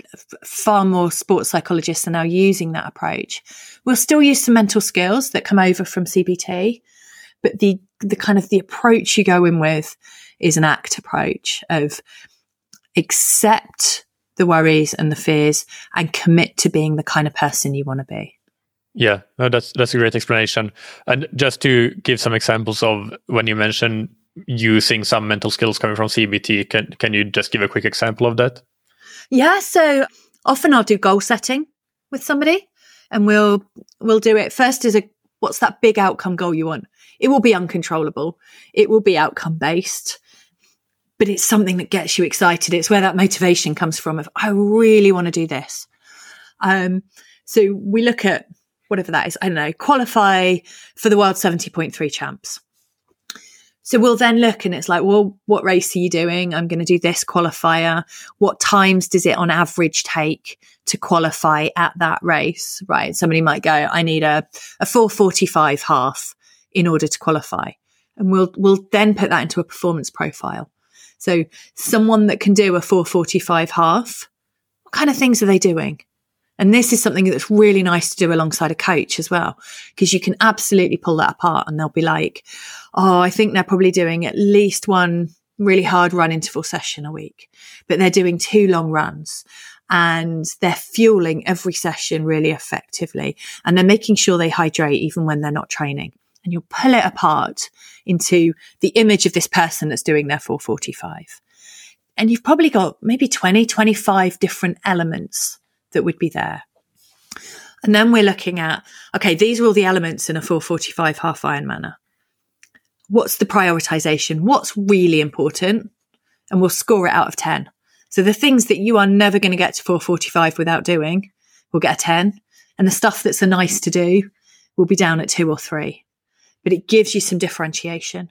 far more sports psychologists are now using that approach. We'll still use some mental skills that come over from CBT, but the the kind of the approach you go in with is an ACT approach of accept the worries and the fears and commit to being the kind of person you want to be. Yeah, no, that's that's a great explanation. And just to give some examples of when you mention using some mental skills coming from CBT, can can you just give a quick example of that? Yeah, so often I'll do goal setting with somebody and we'll we'll do it first as a what's that big outcome goal you want? It will be uncontrollable. It will be outcome based. But it's something that gets you excited. It's where that motivation comes from of I really want to do this. Um, so we look at whatever that is, I don't know, qualify for the world 70.3 champs. So we'll then look and it's like, well, what race are you doing? I'm going to do this qualifier. What times does it on average take to qualify at that race? Right. Somebody might go, I need a, a 445 half in order to qualify. And we'll, we'll then put that into a performance profile. So someone that can do a 445 half, what kind of things are they doing? And this is something that's really nice to do alongside a coach as well, because you can absolutely pull that apart and they'll be like, Oh, I think they're probably doing at least one really hard run interval session a week, but they're doing two long runs and they're fueling every session really effectively. And they're making sure they hydrate even when they're not training. And you'll pull it apart into the image of this person that's doing their 445. And you've probably got maybe 20, 25 different elements that would be there. And then we're looking at, okay, these are all the elements in a 445 half iron manner. What's the prioritization? What's really important? And we'll score it out of 10. So the things that you are never going to get to 445 without doing will get a 10. And the stuff that's a nice to do will be down at two or three. But it gives you some differentiation.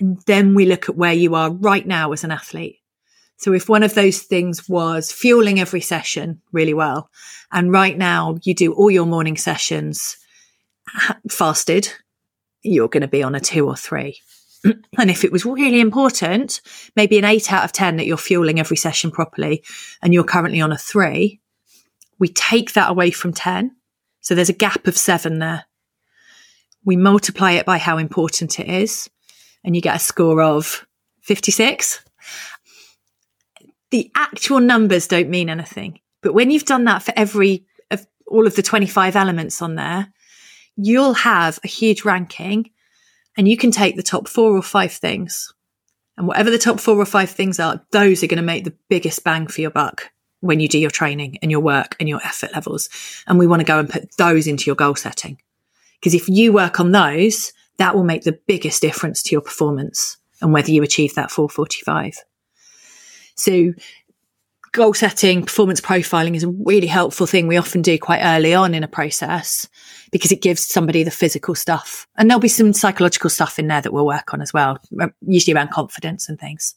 And then we look at where you are right now as an athlete. So if one of those things was fueling every session really well, and right now you do all your morning sessions fasted, you're going to be on a two or three. and if it was really important, maybe an eight out of 10 that you're fueling every session properly and you're currently on a three, we take that away from 10. So there's a gap of seven there. We multiply it by how important it is and you get a score of 56 the actual numbers don't mean anything. But when you've done that for every of all of the 25 elements on there, you'll have a huge ranking and you can take the top four or five things. And whatever the top four or five things are, those are going to make the biggest bang for your buck when you do your training and your work and your effort levels. And we want to go and put those into your goal setting. Because if you work on those, that will make the biggest difference to your performance and whether you achieve that 445. So goal setting, performance profiling is a really helpful thing we often do quite early on in a process because it gives somebody the physical stuff. And there'll be some psychological stuff in there that we'll work on as well, uh, usually around confidence and things.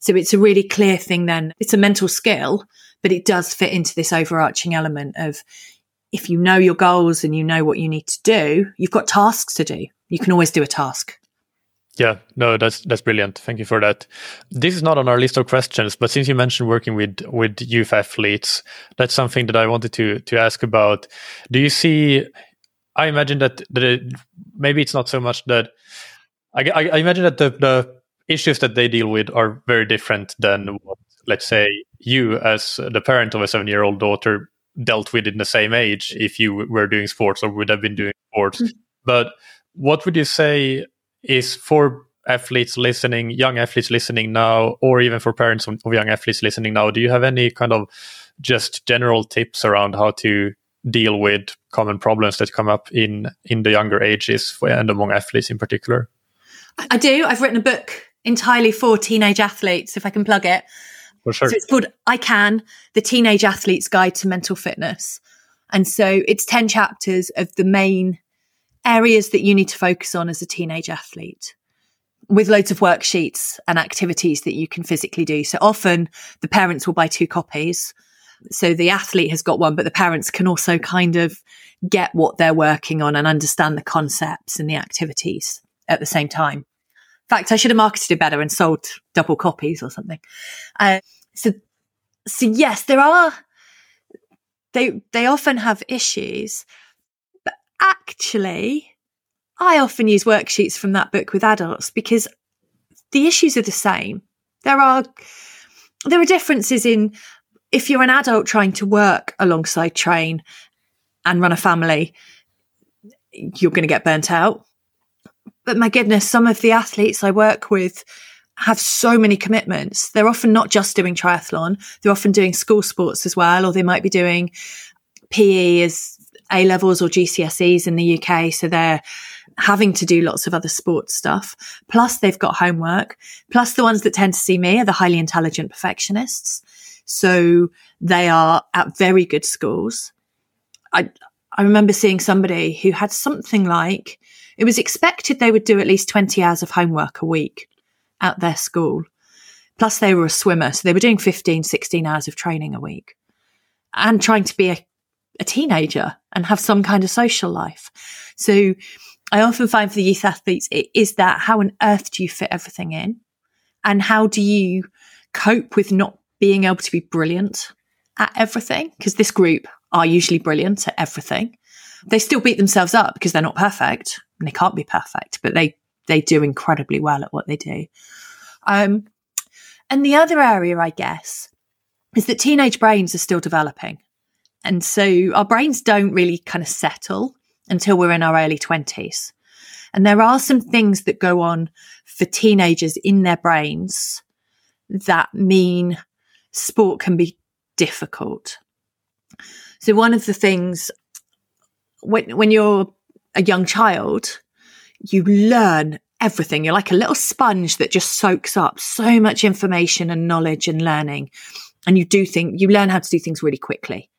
So it's a really clear thing then. It's a mental skill, but it does fit into this overarching element of if you know your goals and you know what you need to do, you've got tasks to do. You can always do a task. Yeah, no, that's that's brilliant. Thank you for that. This is not on our list of questions, but since you mentioned working with with youth athletes, that's something that I wanted to to ask about. Do you see? I imagine that the maybe it's not so much that I, I, I imagine that the the issues that they deal with are very different than what let's say you as the parent of a seven year old daughter dealt with in the same age if you were doing sports or would have been doing sports. Mm-hmm. But what would you say is for athletes listening, young athletes listening now, or even for parents of young athletes listening now, do you have any kind of just general tips around how to deal with common problems that come up in in the younger ages and among athletes in particular? I do. I've written a book entirely for teenage athletes, if I can plug it. For sure. So it's called I Can, the Teenage Athlete's Guide to Mental Fitness. And so it's 10 chapters of the main areas that you need to focus on as a teenage athlete with loads of worksheets and activities that you can physically do. So often the parents will buy two copies. So the athlete has got one, but the parents can also kind of get what they're working on and understand the concepts and the activities at the same time. Fact, I should have marketed it better and sold double copies or something. Uh, so, so yes, there are. They they often have issues, but actually, I often use worksheets from that book with adults because the issues are the same. There are there are differences in if you're an adult trying to work alongside train and run a family, you're going to get burnt out. But my goodness, some of the athletes I work with have so many commitments. They're often not just doing triathlon, they're often doing school sports as well, or they might be doing PE as A levels or GCSEs in the UK. So they're having to do lots of other sports stuff. Plus, they've got homework. Plus, the ones that tend to see me are the highly intelligent perfectionists. So they are at very good schools. I, I remember seeing somebody who had something like it was expected they would do at least 20 hours of homework a week at their school. Plus, they were a swimmer. So they were doing 15, 16 hours of training a week and trying to be a, a teenager and have some kind of social life. So I often find for the youth athletes, it is that how on earth do you fit everything in? And how do you cope with not being able to be brilliant at everything? Because this group are usually brilliant at everything. They still beat themselves up because they're not perfect they can't be perfect, but they, they do incredibly well at what they do. Um, and the other area, I guess, is that teenage brains are still developing. And so our brains don't really kind of settle until we're in our early 20s. And there are some things that go on for teenagers in their brains that mean sport can be difficult. So one of the things when when you're a young child, you learn everything. You're like a little sponge that just soaks up so much information and knowledge and learning. And you do think you learn how to do things really quickly.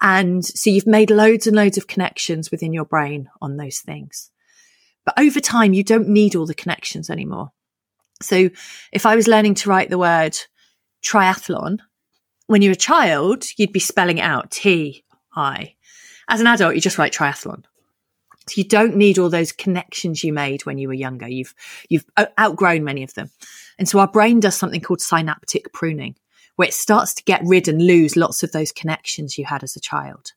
And so you've made loads and loads of connections within your brain on those things. But over time, you don't need all the connections anymore. So if I was learning to write the word triathlon, when you're a child, you'd be spelling it out T I. As an adult, you just write triathlon. You don't need all those connections you made when you were younger. You've you've uh, outgrown many of them. And so our brain does something called synaptic pruning where it starts to get rid and lose lots of those connections you had as a child.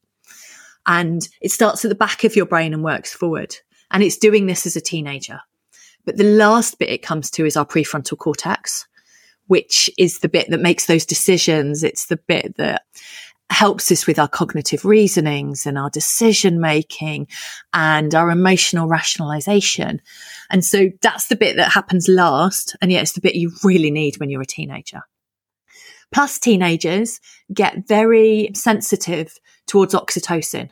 And it starts at the back of your brain and works forward. And it's doing this as a teenager. But the last bit it comes to is our prefrontal cortex, which is the bit that makes those decisions. It's the bit that helps us with our cognitive reasonings and our decision making and our emotional rationalization. And so that's the bit that happens last. And yet it's the bit you really need when you're a teenager. Plus, teenagers get very sensitive towards oxytocin.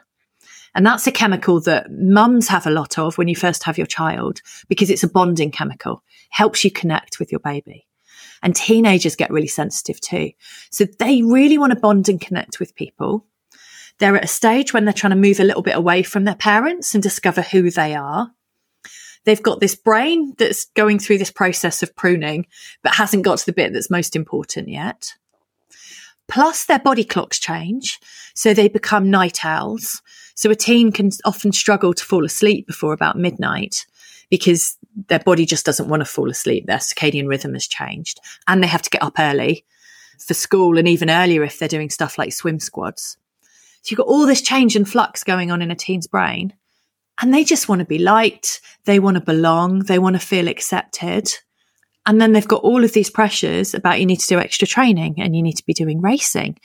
And that's a chemical that mums have a lot of when you first have your child because it's a bonding chemical, helps you connect with your baby. And teenagers get really sensitive too. So they really want to bond and connect with people. They're at a stage when they're trying to move a little bit away from their parents and discover who they are. They've got this brain that's going through this process of pruning, but hasn't got to the bit that's most important yet. Plus, their body clocks change, so they become night owls. So a teen can often struggle to fall asleep before about midnight because their body just doesn't want to fall asleep. Their circadian rhythm has changed and they have to get up early for school and even earlier if they're doing stuff like swim squads. So you've got all this change and flux going on in a teen's brain and they just want to be liked. They want to belong. They want to feel accepted. And then they've got all of these pressures about you need to do extra training and you need to be doing racing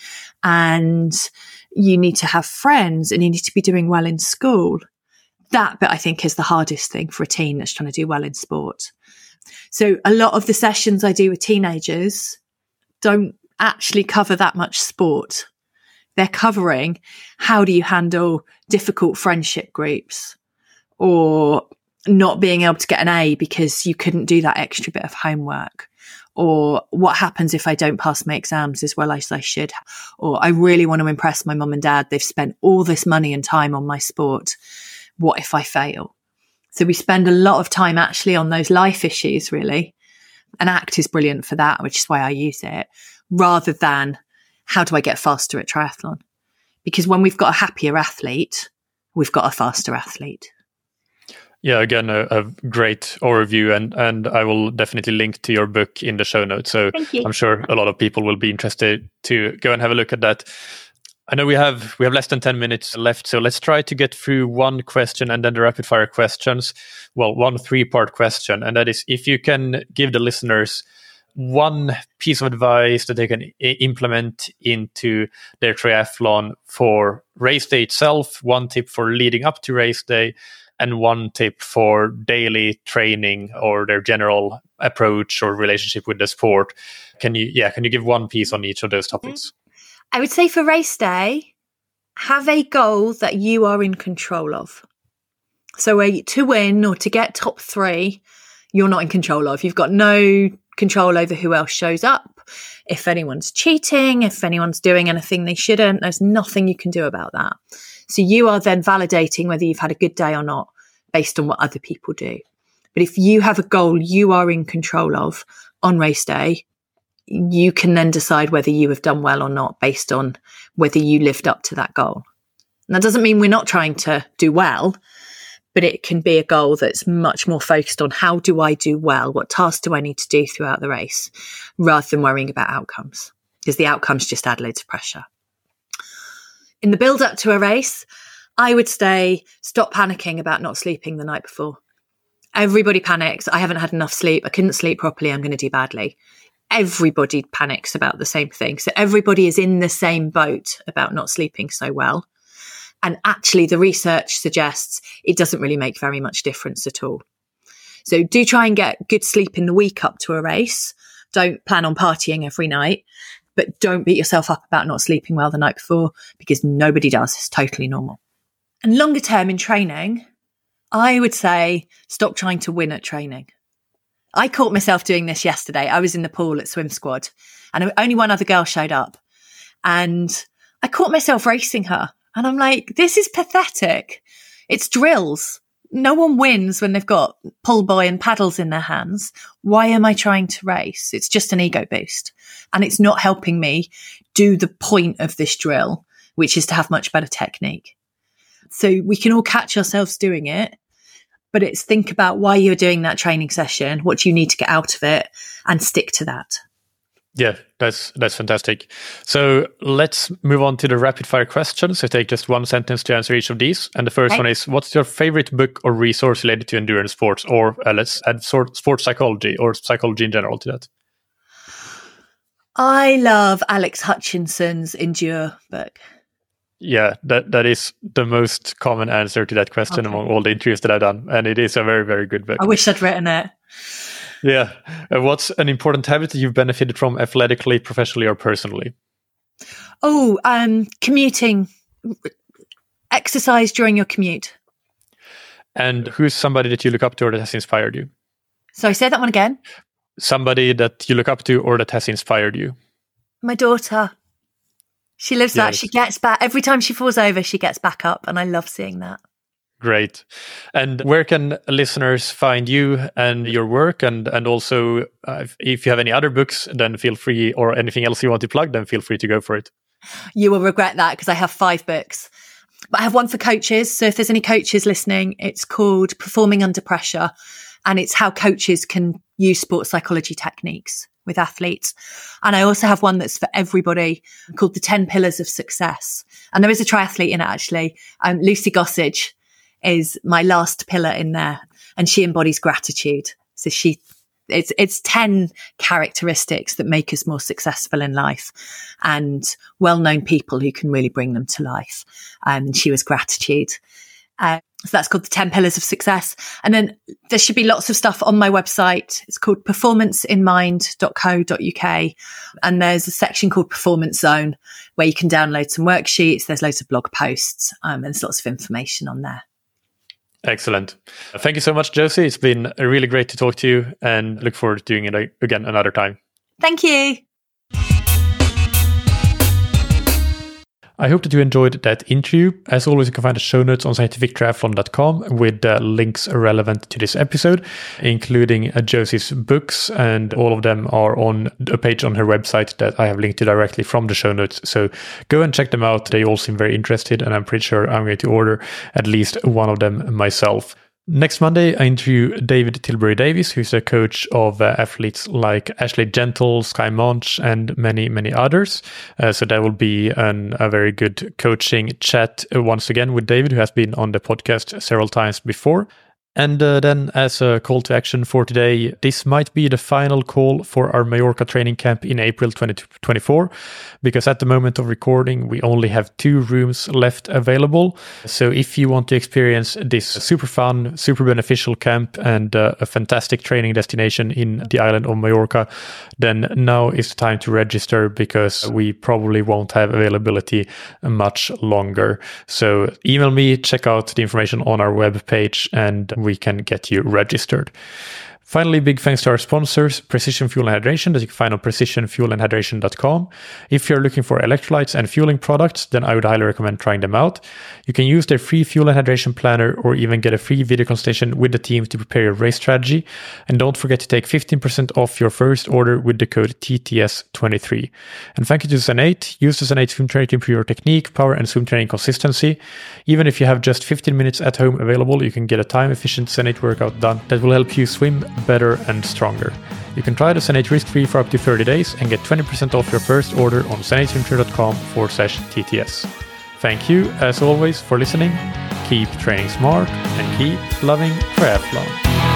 and you need to have friends and you need to be doing well in school. That bit I think is the hardest thing for a teen that's trying to do well in sport. So a lot of the sessions I do with teenagers don't actually cover that much sport. They're covering how do you handle difficult friendship groups or not being able to get an A because you couldn't do that extra bit of homework or what happens if I don't pass my exams as well as I should, or I really want to impress my mum and dad. They've spent all this money and time on my sport. What if I fail? So we spend a lot of time actually on those life issues, really. And ACT is brilliant for that, which is why I use it rather than how do I get faster at triathlon? Because when we've got a happier athlete, we've got a faster athlete. Yeah, again, a, a, great overview, and and I will definitely link to your book in the show notes. So I'm sure a lot of people will be interested to go and have a look at that. I know we have we have less than ten minutes left, so let's try to get through one question and then the rapid fire questions. Well, one three part question, and that is if you can give the listeners one piece of advice that they can I- implement into their triathlon for race day itself, one tip for leading up to race day, and one tip for daily training or their general approach or relationship with the sport. Can you, yeah, can you give one piece on each of those topics? I would say for race day, have a goal that you are in control of. So, a, to win or to get top three, you're not in control of. You've got no control over who else shows up. If anyone's cheating, if anyone's doing anything they shouldn't, there's nothing you can do about that. So you are then validating whether you've had a good day or not based on what other people do. But if you have a goal you are in control of on race day, you can then decide whether you have done well or not based on whether you lived up to that goal. And that doesn't mean we're not trying to do well, but it can be a goal that's much more focused on how do I do well? What tasks do I need to do throughout the race rather than worrying about outcomes? Because the outcomes just add loads of pressure in the build up to a race, I would say stop panicking about not sleeping the night before. Everybody panics. I haven't had enough sleep. I couldn't sleep properly. I'm going to do badly. Everybody panics about the same thing. So everybody is in the same boat about not sleeping so well. And actually, the research suggests it doesn't really make very much difference at all. So do try and get good sleep in the week up to a race. Don't plan on partying every night but don't beat yourself up about not sleeping well the night before because nobody does. It's totally normal. And longer term in training, I would say stop trying to win at training. I caught myself doing this yesterday. I was in the pool at swim squad and only one other girl showed up and I caught myself racing her and I'm like, this is pathetic. It's drills no one wins when they've got pull buoy and paddles in their hands. Why am I trying to race? It's just an ego boost and it's not helping me do the point of this drill, which is to have much better technique. So we can all catch ourselves doing it, but it's think about why you're doing that training session, what do you need to get out of it and stick to that. Yeah, that's that's fantastic. So let's move on to the rapid fire questions. So take just one sentence to answer each of these. And the first okay. one is: What's your favorite book or resource related to endurance sports, or uh, let's add sort sports psychology or psychology in general to that? I love Alex Hutchinson's Endure book. Yeah, that that is the most common answer to that question okay. among all the interviews that I've done, and it is a very very good book. I wish I'd written it. Yeah. Uh, what's an important habit that you've benefited from athletically, professionally, or personally? Oh, um, commuting. Exercise during your commute. And who's somebody that you look up to or that has inspired you? So I say that one again. Somebody that you look up to or that has inspired you. My daughter. She lives yes. that. She gets back. Every time she falls over, she gets back up. And I love seeing that. Great. And where can listeners find you and your work? And and also, uh, if you have any other books, then feel free, or anything else you want to plug, then feel free to go for it. You will regret that because I have five books. But I have one for coaches. So if there's any coaches listening, it's called Performing Under Pressure. And it's how coaches can use sports psychology techniques with athletes. And I also have one that's for everybody called The 10 Pillars of Success. And there is a triathlete in it actually, um, Lucy Gossage is my last pillar in there. And she embodies gratitude. So she, it's, it's 10 characteristics that make us more successful in life and well known people who can really bring them to life. Um, and she was gratitude. Uh, so that's called the 10 pillars of success. And then there should be lots of stuff on my website. It's called performanceinmind.co.uk. And there's a section called performance zone where you can download some worksheets. There's loads of blog posts. Um, and there's lots of information on there. Excellent. Thank you so much, Josie. It's been really great to talk to you and look forward to doing it again another time. Thank you. I hope that you enjoyed that interview. As always, you can find the show notes on scientifictriathlon.com with uh, links relevant to this episode, including uh, Josie's books, and all of them are on a page on her website that I have linked to directly from the show notes. So go and check them out. They all seem very interested, and I'm pretty sure I'm going to order at least one of them myself. Next Monday, I interview David Tilbury Davis, who's a coach of uh, athletes like Ashleigh Gentle, Skye Moench, and many, many others. Uh, so that will be an, a very good coaching chat once again with David, who has been on the podcast several times before. And uh, then, as a call to action for today, this might be the final call for our Mallorca training camp in April 2024, because at the moment of recording, we only have two rooms left available. So, if you want to experience this super fun, super beneficial camp and uh, a fantastic training destination in the island of Mallorca, then now is the time to register because we probably won't have availability much longer. So, email me, check out the information on our webpage, and we can get you registered. Finally, big thanks to our sponsors, Precision Fuel and Hydration, that you can find on precisionfuelandhydration.com. If you're looking for electrolytes and fueling products, then I would highly recommend trying them out. You can use their free fuel and hydration planner or even get a free video consultation with the team to prepare your race strategy. And don't forget to take 15% off your first order with the code TTS23. And thank you to Zen8. Use the Zen8 swim training to improve your technique, power, and swim training consistency. Even if you have just 15 minutes at home available, you can get a time efficient Zen8 workout done that will help you swim better, and stronger. You can try the Zen8 risk-free for up to 30 days and get 20% off your first order on zen8swimtrainer.com forward slash TTS. Thank you, as always, for listening. Keep training smart and keep loving triathlon.